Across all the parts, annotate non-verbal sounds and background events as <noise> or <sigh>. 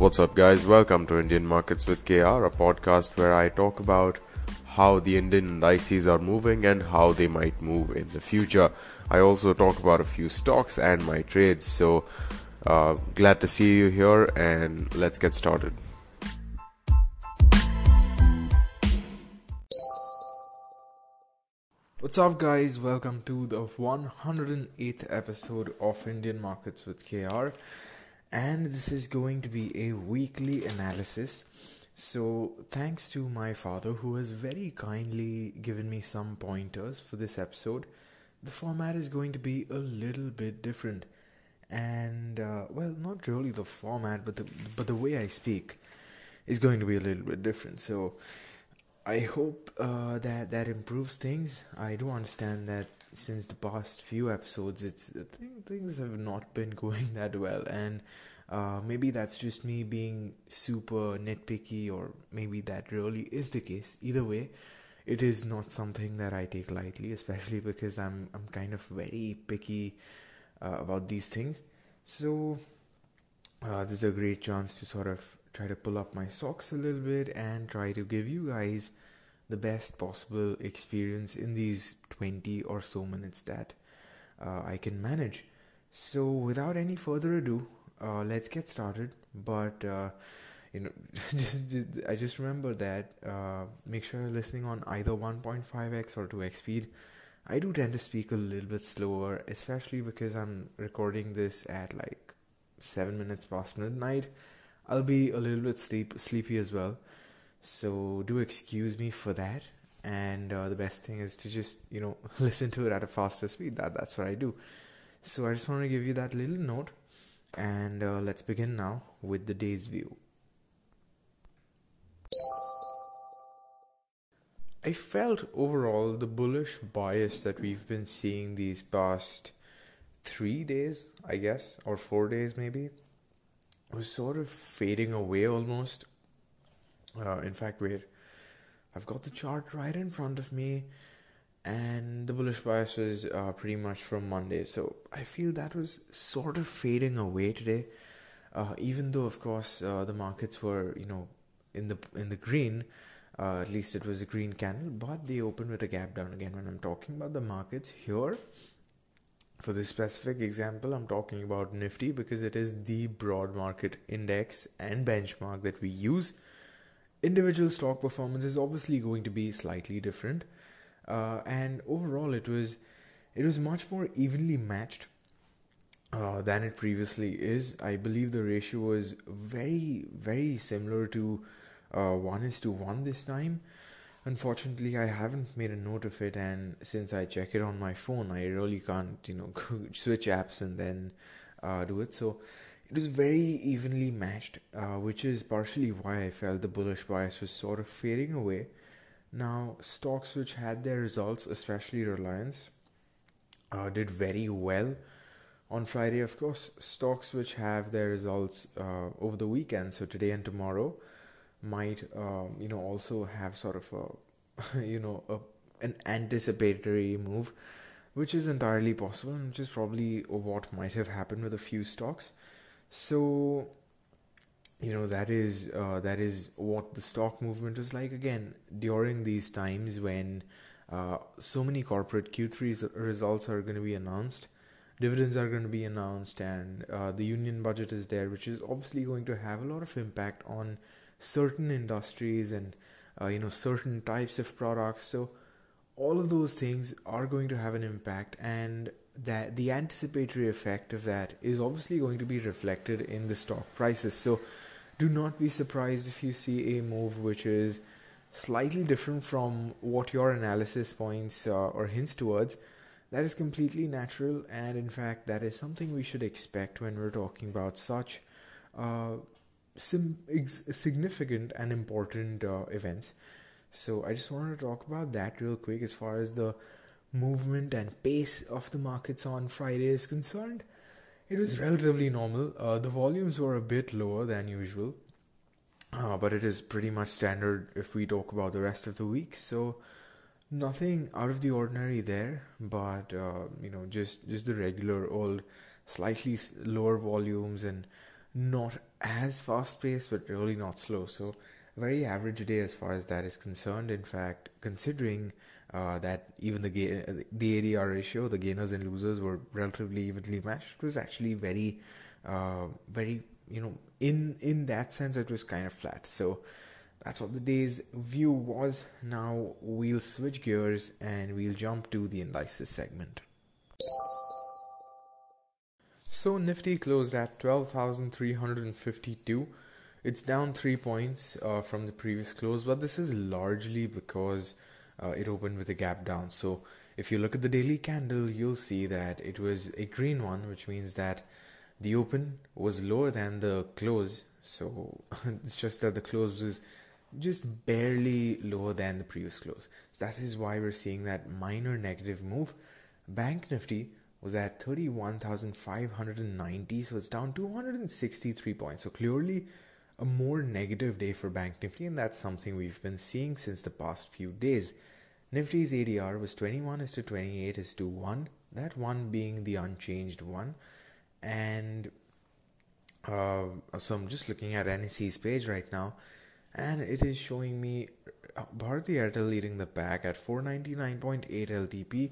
What's up, guys? Welcome to Indian Markets with KR, a podcast where I talk about how the Indian indices are moving and how they might move in the future. I also talk about a few stocks and my trades. So, uh, glad to see you here, and let's get started. What's up, guys? Welcome to the 108th episode of Indian Markets with KR and this is going to be a weekly analysis. So, thanks to my father, who has very kindly given me some pointers for this episode, the format is going to be a little bit different. And, uh, well, not really the format, but the, but the way I speak is going to be a little bit different. So, I hope uh, that that improves things. I do understand that since the past few episodes, it's things have not been <laughs> going that well, and uh, maybe that's just me being super nitpicky, or maybe that really is the case. Either way, it is not something that I take lightly, especially because I'm I'm kind of very picky uh, about these things. So uh, this is a great chance to sort of try to pull up my socks a little bit and try to give you guys the best possible experience in these 20 or so minutes that uh, I can manage. So, without any further ado, uh, let's get started. But uh, you know, <laughs> I just remember that uh, make sure you're listening on either 1.5x or 2x speed. I do tend to speak a little bit slower, especially because I'm recording this at like seven minutes past midnight. I'll be a little bit sleep sleepy as well. So do excuse me for that. And uh, the best thing is to just you know <laughs> listen to it at a faster speed. That that's what I do. So I just want to give you that little note, and uh, let's begin now with the day's view. I felt overall the bullish bias that we've been seeing these past three days, I guess, or four days maybe, was sort of fading away almost. Uh, in fact, wait, I've got the chart right in front of me, and the bullish bias was uh, pretty much from Monday. So I feel that was sort of fading away today. Uh, even though, of course, uh, the markets were, you know, in the in the green. Uh, at least it was a green candle, but they opened with a gap down again. When I'm talking about the markets here, for this specific example, I'm talking about Nifty because it is the broad market index and benchmark that we use individual stock performance is obviously going to be slightly different, uh, and overall it was it was much more evenly matched uh, than it previously is. I believe the ratio was very very similar to uh, one is to one this time. Unfortunately, I haven't made a note of it, and since I check it on my phone, I really can't you know <laughs> switch apps and then uh, do it. So it was very evenly matched, uh, which is partially why I felt the bullish bias was sort of fading away. Now, stocks which had their results, especially Reliance, uh, did very well on Friday. Of course, stocks which have their results uh, over the weekend, so today and tomorrow, might um, you know also have sort of a <laughs> you know a, an anticipatory move, which is entirely possible, and which is probably what might have happened with a few stocks. So, you know that is uh, that is what the stock movement is like. Again, during these times when uh, so many corporate Q3 results are going to be announced, dividends are going to be announced, and uh, the union budget is there, which is obviously going to have a lot of impact on certain industries and uh, you know certain types of products. So all of those things are going to have an impact, and that the anticipatory effect of that is obviously going to be reflected in the stock prices. So do not be surprised if you see a move which is slightly different from what your analysis points uh, or hints towards. That is completely natural, and in fact, that is something we should expect when we're talking about such uh, sim- ex- significant and important uh, events. So, I just wanted to talk about that real quick as far as the movement and pace of the markets on Friday is concerned, it was relatively normal. Uh, the volumes were a bit lower than usual, uh, but it is pretty much standard if we talk about the rest of the week. So nothing out of the ordinary there, but uh, you know just just the regular old, slightly lower volumes and not as fast paced, but really not slow. So, very average day as far as that is concerned. In fact, considering uh, that even the ga- the ADR ratio, the gainers and losers were relatively evenly matched, it was actually very, uh, very you know in in that sense it was kind of flat. So that's what the day's view was. Now we'll switch gears and we'll jump to the indices segment. So Nifty closed at 12,352. It's down 3 points uh, from the previous close, but this is largely because uh, it opened with a gap down. So if you look at the daily candle, you'll see that it was a green one, which means that the open was lower than the close. So <laughs> it's just that the close was just barely lower than the previous close. So that is why we're seeing that minor negative move. Bank Nifty was at 31,590, so it's down 263 points. So clearly a more negative day for Bank Nifty, and that's something we've been seeing since the past few days. Nifty's ADR was 21 is to 28 is to 1, that one being the unchanged one. And uh, so I'm just looking at NSE's page right now, and it is showing me Bharti Airtel leading the pack at 499.8 LTP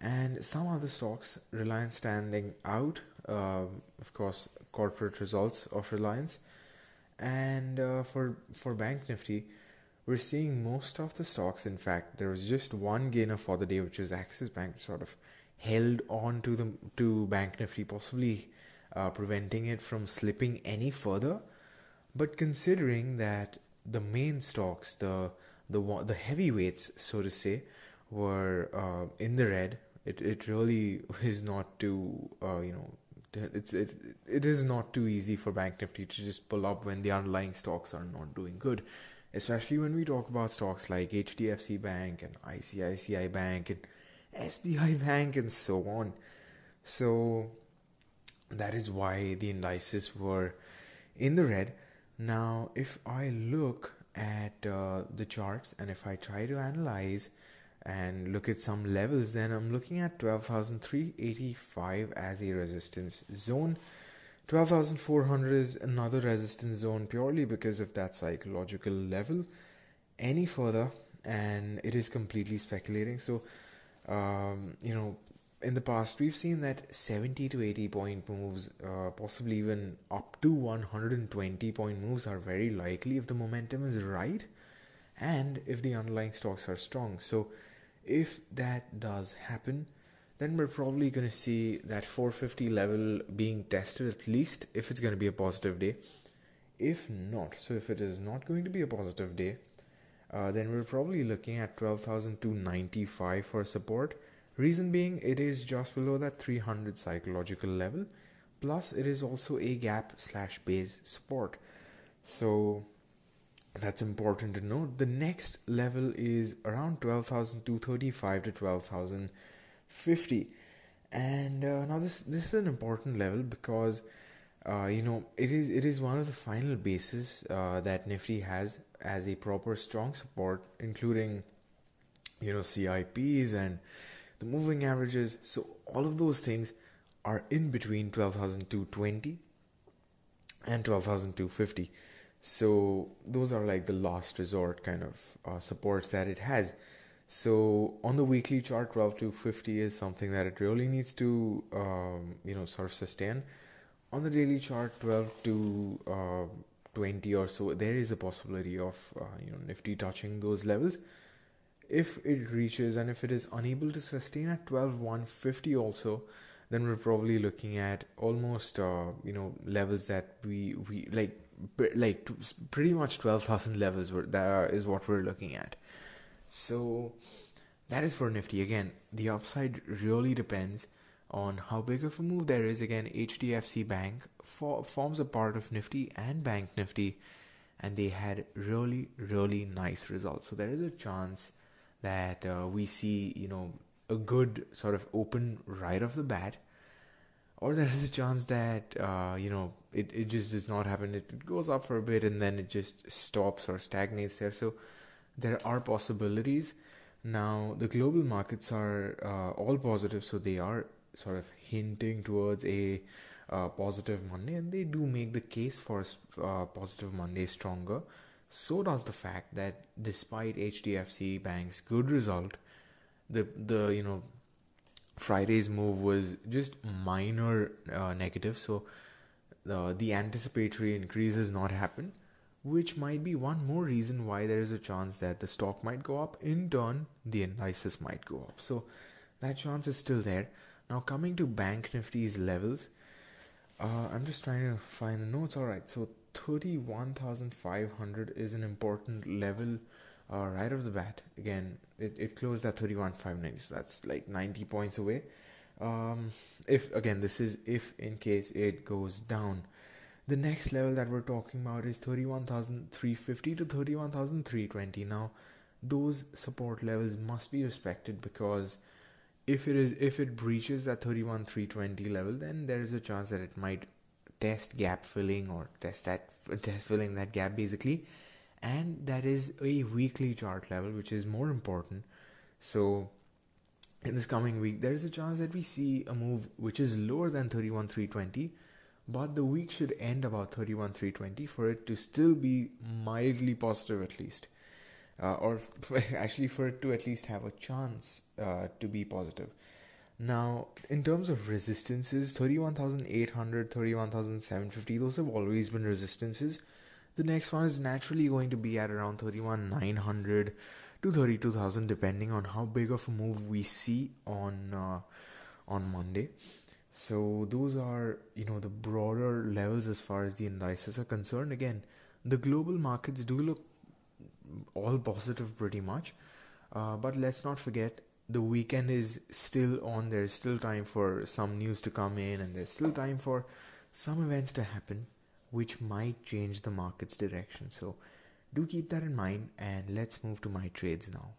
and some other stocks, Reliance standing out, uh, of course, corporate results of Reliance, and uh, for for Bank Nifty, we're seeing most of the stocks. In fact, there was just one gainer for the day, which was Axis Bank, sort of held on to the to Bank Nifty, possibly uh, preventing it from slipping any further. But considering that the main stocks, the the the heavyweights, so to say, were uh, in the red it it really <laughs> is not too uh, you know it's it it is not too easy for bank nifty to just pull up when the underlying stocks are not doing good especially when we talk about stocks like HDFC Bank and ICICI Bank and SBI <laughs> Bank and so on so that is why the indices were in the red now if i look at uh, the charts and if i try to analyze and look at some levels, then I'm looking at 12,385 as a resistance zone. 12,400 is another resistance zone purely because of that psychological level. Any further, and it is completely speculating. So, um, you know, in the past, we've seen that 70 to 80 point moves, uh, possibly even up to 120 point moves, are very likely if the momentum is right and if the underlying stocks are strong. So, if that does happen, then we're probably going to see that 450 level being tested at least if it's going to be a positive day. If not, so if it is not going to be a positive day, uh, then we're probably looking at 12,295 for support. Reason being, it is just below that 300 psychological level. Plus, it is also a gap slash base support. So, that's important to note. The next level is around 12,235 to 12,050. And uh, now this this is an important level because uh, you know it is it is one of the final bases uh, that Nifty has as a proper strong support, including you know CIPs and the moving averages. So all of those things are in between 12,220 and 12,250. So those are like the last resort kind of uh, supports that it has. So on the weekly chart, 12 to 50 is something that it really needs to, um, you know, sort of sustain. On the daily chart, 12 to uh, 20 or so, there is a possibility of, uh, you know, Nifty touching those levels. If it reaches and if it is unable to sustain at 12 150 also, then we're probably looking at almost, uh, you know, levels that we, we like like pretty much 12,000 levels that is what we're looking at. So that is for Nifty. Again, the upside really depends on how big of a move there is. Again, HDFC Bank for, forms a part of Nifty and Bank Nifty, and they had really, really nice results. So there is a chance that uh, we see, you know, a good sort of open right off the bat or there is a chance that uh, you know it, it just does not happen it, it goes up for a bit and then it just stops or stagnates there so there are possibilities now the global markets are uh, all positive so they are sort of hinting towards a uh, positive Monday, and they do make the case for uh, positive Monday stronger. So does the fact that despite HDFC Bank's good result, the the you know Friday's move was just minor uh, negative. So uh, the anticipatory increase has not happened, which might be one more reason why there is a chance that the stock might go up. In turn, the indices might go up. So that chance is still there. Now coming to Bank Nifty's levels, uh, I'm just trying to find the notes. All right, so 31,500 is an important level uh, right off the bat. Again, it, it closed at 31,590, so that's like 90 points away. Um, if again, this is if in case it goes down. The next level that we're talking about is 31,350 to 31,320. Now, those support levels must be respected because if it is if it breaches that 31320 level then there is a chance that it might test gap filling or test that test filling that gap basically and that is a weekly chart level which is more important so in this coming week there is a chance that we see a move which is lower than 31320 but the week should end about 31320 for it to still be mildly positive at least uh, or <laughs> actually for it to at least have a chance uh, to be positive. Now, in terms of resistances, 31,800, 31,750, those have always been resistances. The next one is naturally going to be at around 31,900 to 32,000, depending on how big of a move we see on uh, on Monday. So those are, you know, the broader levels as far as the indices are concerned. Again, the global markets do look all positive pretty much. Uh, but let's not forget the weekend is still on. There's still time for some news to come in, and there's still time for some events to happen which might change the market's direction. So do keep that in mind, and let's move to my trades now.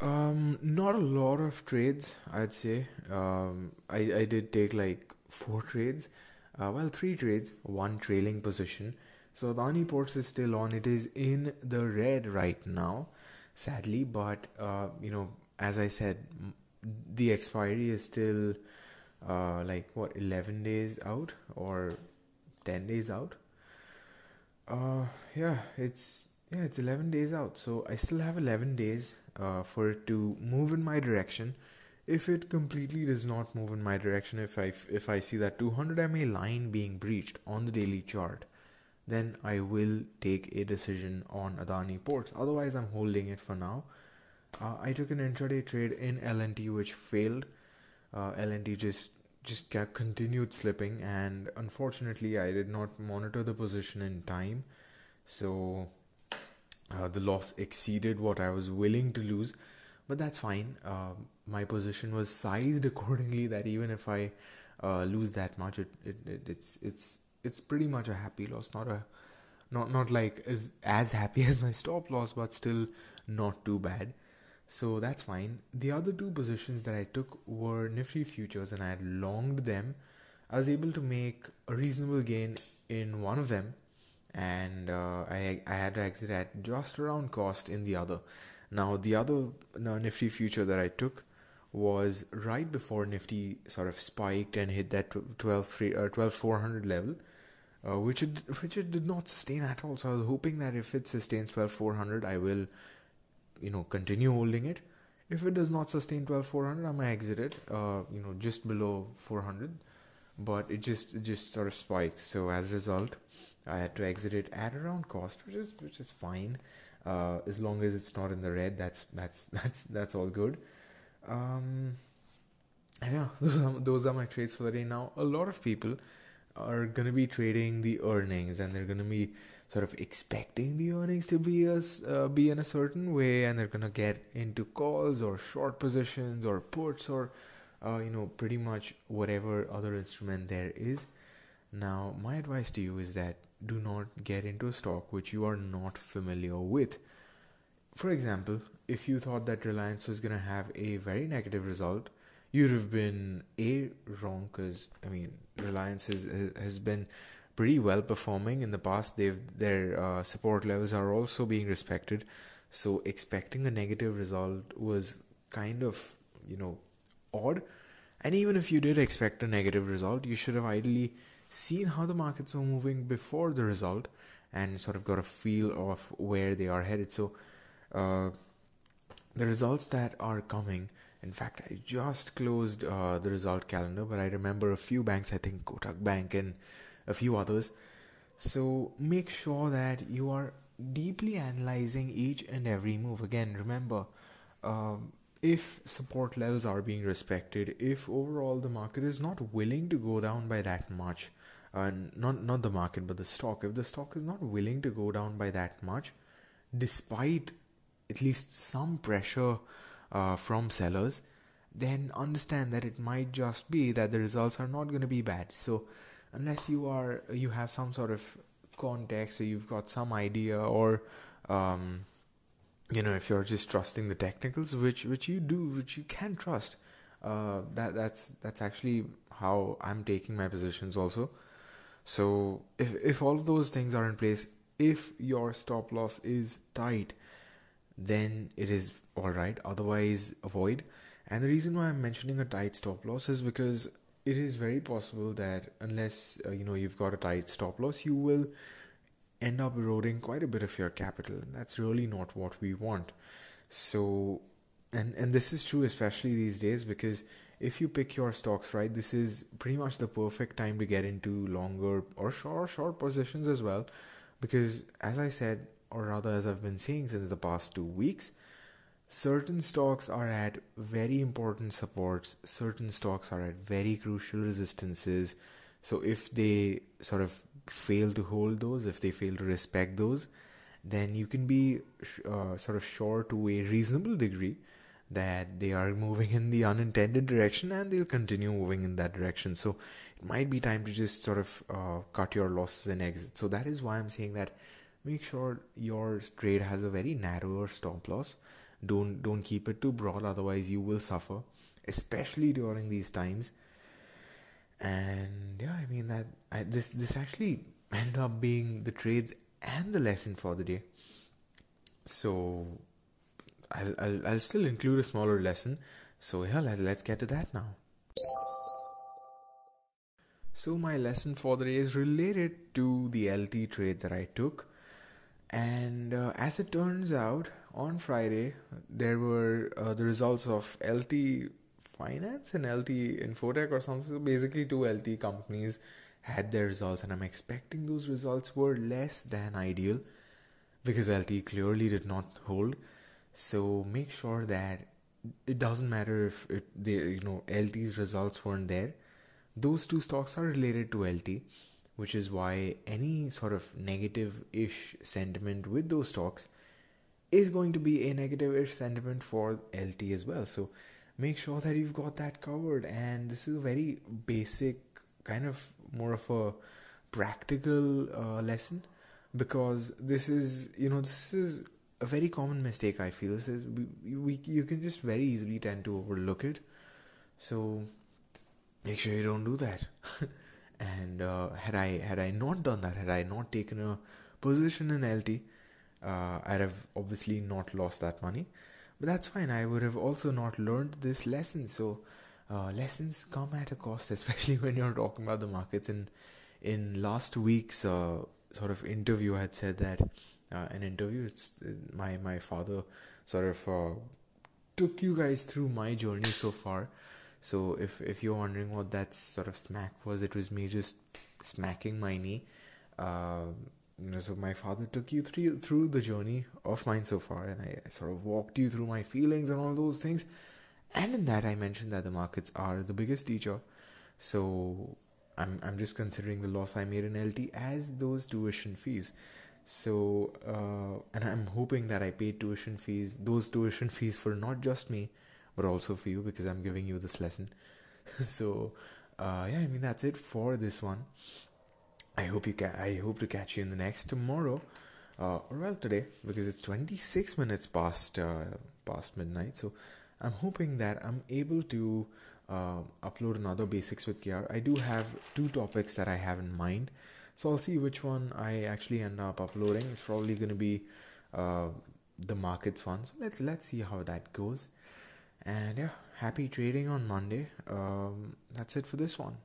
Um, not a lot of trades, I'd say. Um, I I did take like four trades, uh, well, three trades, one trailing position so Adani Ports is still on. It is in the red right now, sadly. But uh, you know, as I said, the expiry is still uh, like what eleven days out or ten days out. Uh, yeah, it's yeah, it's eleven days out. So I still have eleven days uh, for it to move in my direction. If it completely does not move in my direction, if I if I see that 200 MA line being breached on the daily chart, then I will take a decision on Adani Ports. Otherwise, I'm holding it for now. Uh, I took an intraday trade in L&T which failed. Uh, L&T just just continued slipping, and unfortunately, I did not monitor the position in time, so uh, the loss exceeded what I was willing to lose. But that's fine. Uh, my position was sized <laughs> accordingly that even if I uh, lose that much, it, it, it it's it's it's pretty much a happy loss, not a not not like as as happy <laughs> as my stop loss, but still not too bad. So that's fine. The other two positions that I took were Nifty futures, and I had longed them. I was able to make a reasonable gain in one of them, and uh, I I had to exit at just around cost in the other. Now the other no, Nifty future that I took was right before Nifty sort of spiked and hit that 12 3 or uh, 12 400 level uh, which it which it did not sustain at all. So I was hoping that if it sustains 12400, I will, you know, continue holding it. If it does not sustain 12400, I might exit it. Uh, you know, just below 400, but it just it just sort of spikes. So as a result, I had to exit it at around cost, which is which is fine. Uh, as long as it's not in the red, that's that's <laughs> that's that's all good. Um, yeah, <laughs> those are, those are my trades for the day. Now, a lot of people are to be trading the earnings and they're to be sort of expecting the earnings to be as uh, be in a certain way and they're to get into calls or short positions or puts or uh, you know pretty much whatever other instrument there is now my advice to you is that do not get into a stock which you are not familiar with for example if you thought that reliance was going to have a very negative result you'd have been a wrong because I mean Reliance has has been pretty well performing in the past. They've their uh, support levels are also being respected, so expecting a negative result was kind of you know odd. And even if you did expect a negative result, you should have ideally seen how the markets were moving before the result and sort of got a feel of where they are headed. So, uh, the results that are coming. In fact, I just closed uh, the result calendar, but I remember a few banks, I think Kotak Bank and a few others. So make sure that you are deeply analyzing each and every move. Again, remember, um, if support levels are being respected, if overall the market is not willing to go down by that much, uh, not not the market but the stock, if the stock is not willing to go down by that much, despite at least some pressure uh, from sellers, then understand that it might just be that the results are not going to be bad. So unless you are you have some sort of context or you've got some idea or um, you know if you're just trusting the technicals which which you do which you can trust uh, that that's that's actually how I'm taking my positions also so if if all of those things are in place if your stop loss is tight then it is all right. Otherwise, avoid. And the reason why I'm mentioning a tight stop loss is because it is very possible that unless uh, you know you've got a tight stop loss, you will end up eroding quite a bit of your capital, and that's really not what we want. So, and and this is true especially these days because if you pick your stocks right, this is pretty much the perfect time to get into longer or short short positions as well, because as I said, or rather as I've been saying since the past two weeks, certain stocks are at very important supports, certain stocks are at very crucial resistances. So if they sort of fail to hold those, if they fail to respect those, then you can be uh, sort of sure to a reasonable degree that they are moving in the unintended direction and they'll continue moving in that direction. So it might be time to just sort of uh, cut your losses and exit. So that is why I'm saying that make sure your trade has a very narrower stop loss don't don't keep it too broad otherwise you will suffer especially during these times and yeah i mean that I, this this actually ended up being the trades and the lesson for the day so I'll, I'll, I'll still include a smaller lesson so yeah let, let's get to that now so my lesson for the day is related to the LT trade that I took and uh, as it turns out, on Friday, there were uh, the results of LT Finance and LT Infotech or something. So basically, two LT companies had their results, and I'm expecting those results were less than ideal because LT clearly did not hold. So make sure that it doesn't matter if it, they, you know LT's results weren't there. Those two stocks are related to LT which is why any sort of negative ish sentiment with those stocks is going to be a negative ish sentiment for LT as well. So make sure that you've got that covered. And this is a very basic, kind of more of a practical uh, lesson because this is, you know, this is a very common mistake I feel. Is we, we you can just very easily tend to overlook it. So make sure you don't do that. <laughs> and uh, had I had I not done that, had I not taken a position in LT, uh, I'd have obviously not lost that money. But that's fine. I would have also not learned this lesson. So uh, lessons come at a cost, <laughs> especially when you're talking about the markets. And in last week's uh, sort of interview, I had said that uh, an interview. It's my my father sort of uh, took you guys through my journey so far so if if you're wondering what that sort of smack was, it was me just smacking my knee. Uh, you know, so my father took you through through the journey of mine so far, and I sort of walked you through my feelings and all those things. And in that, I mentioned that the markets are the biggest teacher. So I'm I'm just considering the loss I made in LT as those tuition fees. So uh, and I'm hoping that I paid tuition fees, those tuition <laughs> fees for not just me, but also for you because I'm giving you this lesson. <laughs> so, uh, yeah, I mean that's it for this one. I hope you ca- I hope to catch you in the next tomorrow, uh, or well today because it's 26 minutes past uh, past midnight. So, I'm hoping that I'm able to uh, upload another basics with KR. I do have two topics that I have in mind, so I'll see which one I actually end up uploading. It's probably going to be uh, the markets one. So let's let's see how that goes. And yeah, happy trading on Monday. Um, that's it for this one.